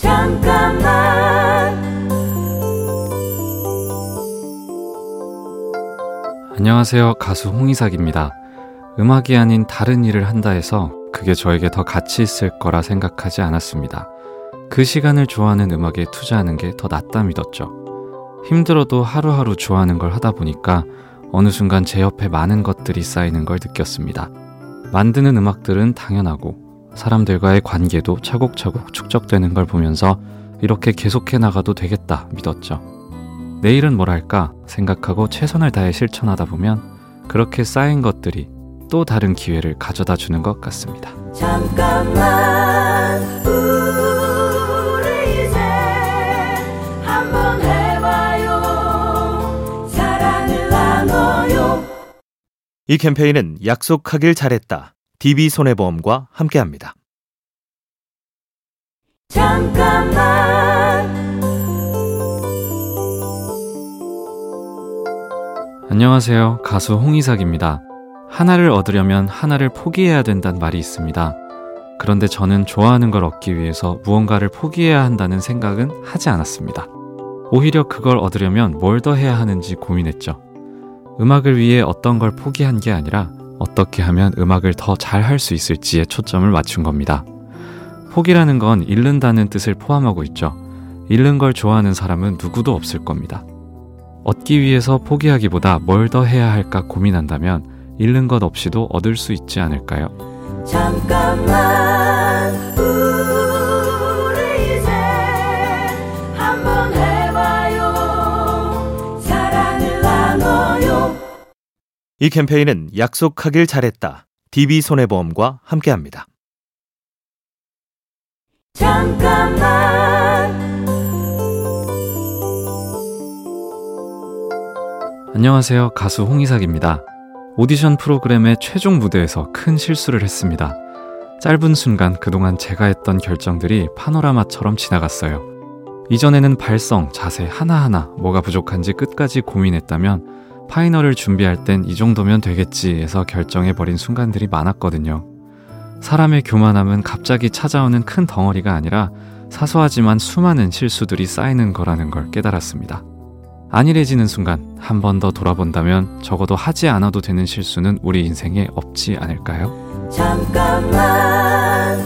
잠깐만 안녕하세요. 가수 홍이삭입니다. 음악이 아닌 다른 일을 한다 해서 그게 저에게 더 가치 있을 거라 생각하지 않았습니다. 그 시간을 좋아하는 음악에 투자하는 게 더 낫다 믿었죠. 힘들어도 하루하루 좋아하는 걸 하다 보니까 어느 순간 제 옆에 많은 것들이 쌓이는 걸 느꼈습니다. 만드는 음악들은 당연하고 사람들과의 관계도 차곡차곡 축적되는 걸 보면서 이렇게 계속해 나가도 되겠다 믿었죠. 내일은 뭘 할까 생각하고 최선을 다해 실천하다 보면 그렇게 쌓인 것들이 또 다른 기회를 가져다 주는 것 같습니다. 잠깐만 우리 이제 한번 해봐요 사랑을 나눠요 이 캠페인은 약속하길 잘했다. DB손해보험과 함께합니다. 잠깐만 안녕하세요. 가수 홍이삭입니다. 하나를 얻으려면 하나를 포기해야 된다는 말이 있습니다. 그런데 저는 좋아하는 걸 얻기 위해서 무언가를 포기해야 한다는 생각은 하지 않았습니다. 오히려 그걸 얻으려면 뭘 더 해야 하는지 고민했죠. 음악을 위해 어떤 걸 포기한 게 아니라 어떻게 하면 음악을 더 잘 할 수 있을지에 초점을 맞춘 겁니다. 포기라는 건 잃는다는 뜻을 포함하고 있죠. 잃는 걸 좋아하는 사람은 누구도 없을 겁니다. 얻기 위해서 포기하기보다 뭘 더 해야 할까 고민한다면 잃는 것 없이도 얻을 수 있지 않을까요? 잠깐만 이 캠페인은 약속하길 잘했다. DB손해보험과 함께합니다. 잠깐만 안녕하세요. 가수 홍이삭입니다. 오디션 프로그램의 최종 무대에서 큰 실수를 했습니다. 짧은 순간 그동안 제가 했던 결정들이 파노라마처럼 지나갔어요. 이전에는 발성, 자세 하나하나 뭐가 부족한지 끝까지 고민했다면 파이널을 준비할 땐 이 정도면 되겠지 해서 결정해버린 순간들이 많았거든요. 사람의 교만함은 갑자기 찾아오는 큰 덩어리가 아니라 사소하지만 수많은 실수들이 쌓이는 거라는 걸 깨달았습니다. 안일해지는 순간 한 번 더 돌아본다면 적어도 하지 않아도 되는 실수는 우리 인생에 없지 않을까요? 잠깐만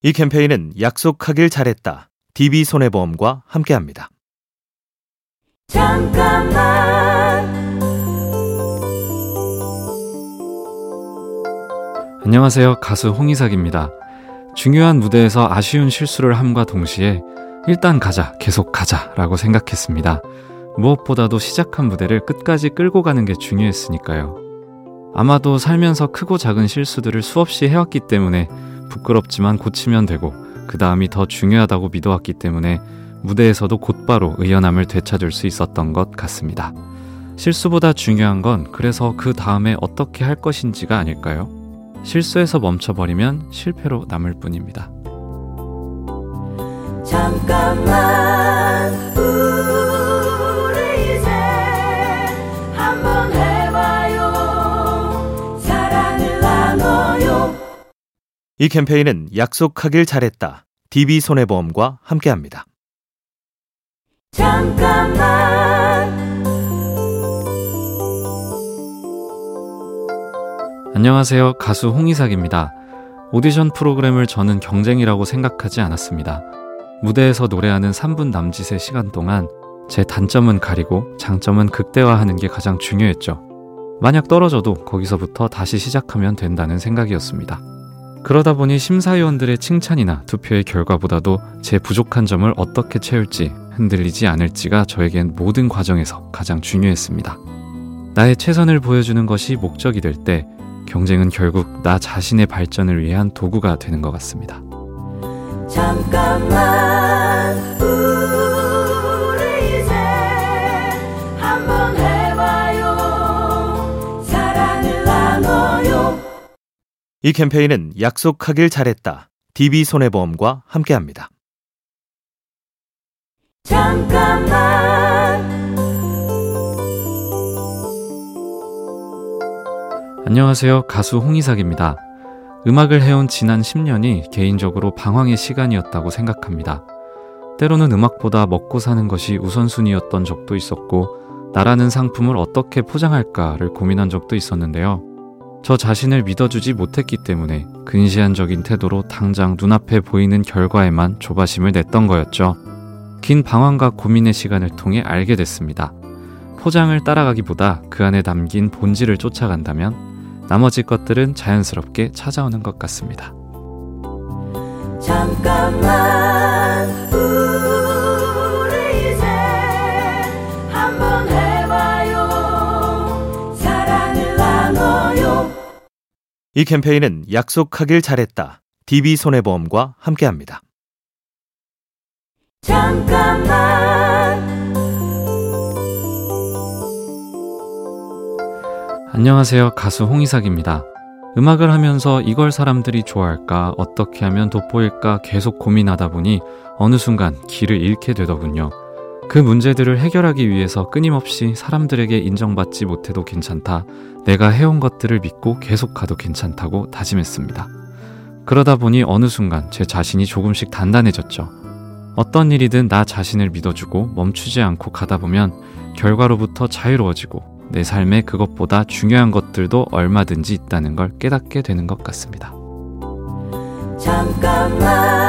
이 캠페인은 약속하길 잘했다. DB손해보험과 함께합니다. 잠깐만 안녕하세요. 가수 홍이삭입니다. 중요한 무대에서 아쉬운 실수를 함과 동시에 일단 가자, 계속 가자 라고 생각했습니다. 무엇보다도 시작한 무대를 끝까지 끌고 가는 게 중요했으니까요. 아마도 살면서 크고 작은 실수들을 수없이 해왔기 때문에 부끄럽지만 고치면 되고 그 다음이 더 중요하다고 믿어왔기 때문에 무대에서도 곧바로 의연함을 되찾을 수 있었던 것 같습니다. 실수보다 중요한 건 그래서 그 다음에 어떻게 할 것인지가 아닐까요? 실수에서 멈춰버리면 실패로 남을 뿐입니다. 잠깐만 이 캠페인은 약속하길 잘했다. DB손해보험과 함께합니다. 잠깐만 안녕하세요. 가수 홍이삭입니다. 오디션 프로그램을 저는 경쟁이라고 생각하지 않았습니다. 무대에서 노래하는 3분 남짓의 시간 동안 제 단점은 가리고 장점은 극대화하는 게 가장 중요했죠. 만약 떨어져도 거기서부터 다시 시작하면 된다는 생각이었습니다. 그러다 보니 심사위원들의 칭찬이나 투표의 결과보다도 제 부족한 점을 어떻게 채울지 흔들리지 않을지가 저에겐 모든 과정에서 가장 중요했습니다. 나의 최선을 보여주는 것이 목적이 될 때 경쟁은 결국 나 자신의 발전을 위한 도구가 되는 것 같습니다. 잠깐만 이 캠페인은 약속하길 잘했다. DB손해보험과 함께합니다. 잠깐만 안녕하세요. 가수 홍이삭입니다. 음악을 해온 지난 10년이 개인적으로 방황의 시간이었다고 생각합니다. 때로는 음악보다 먹고 사는 것이 우선순위였던 적도 있었고, 나라는 상품을 어떻게 포장할까를 고민한 적도 있었는데요. 저 자신을 믿어주지 못했기 때문에 근시안적인 태도로 당장 눈앞에 보이는 결과에만 조바심을 냈던 거였죠. 긴 방황과 고민의 시간을 통해 알게 됐습니다. 포장을 따라가기보다 그 안에 담긴 본질을 쫓아간다면 나머지 것들은 자연스럽게 찾아오는 것 같습니다. 잠깐만 이 캠페인은 약속하길 잘했다. DB손해보험과 함께합니다. 잠깐만 안녕하세요. 가수 홍이삭입니다. 음악을 하면서 이걸 사람들이 좋아할까, 어떻게 하면 돋보일까 계속 고민하다 보니 어느 순간 길을 잃게 되더군요. 그 문제들을 해결하기 위해서 끊임없이 사람들에게 인정받지 못해도 괜찮다. 내가 해온 것들을 믿고 계속 가도 괜찮다고 다짐했습니다. 그러다 보니 어느 순간 제 자신이 조금씩 단단해졌죠. 어떤 일이든 나 자신을 믿어주고 멈추지 않고 가다 보면 결과로부터 자유로워지고 내 삶에 그것보다 중요한 것들도 얼마든지 있다는 걸 깨닫게 되는 것 같습니다. 잠깐만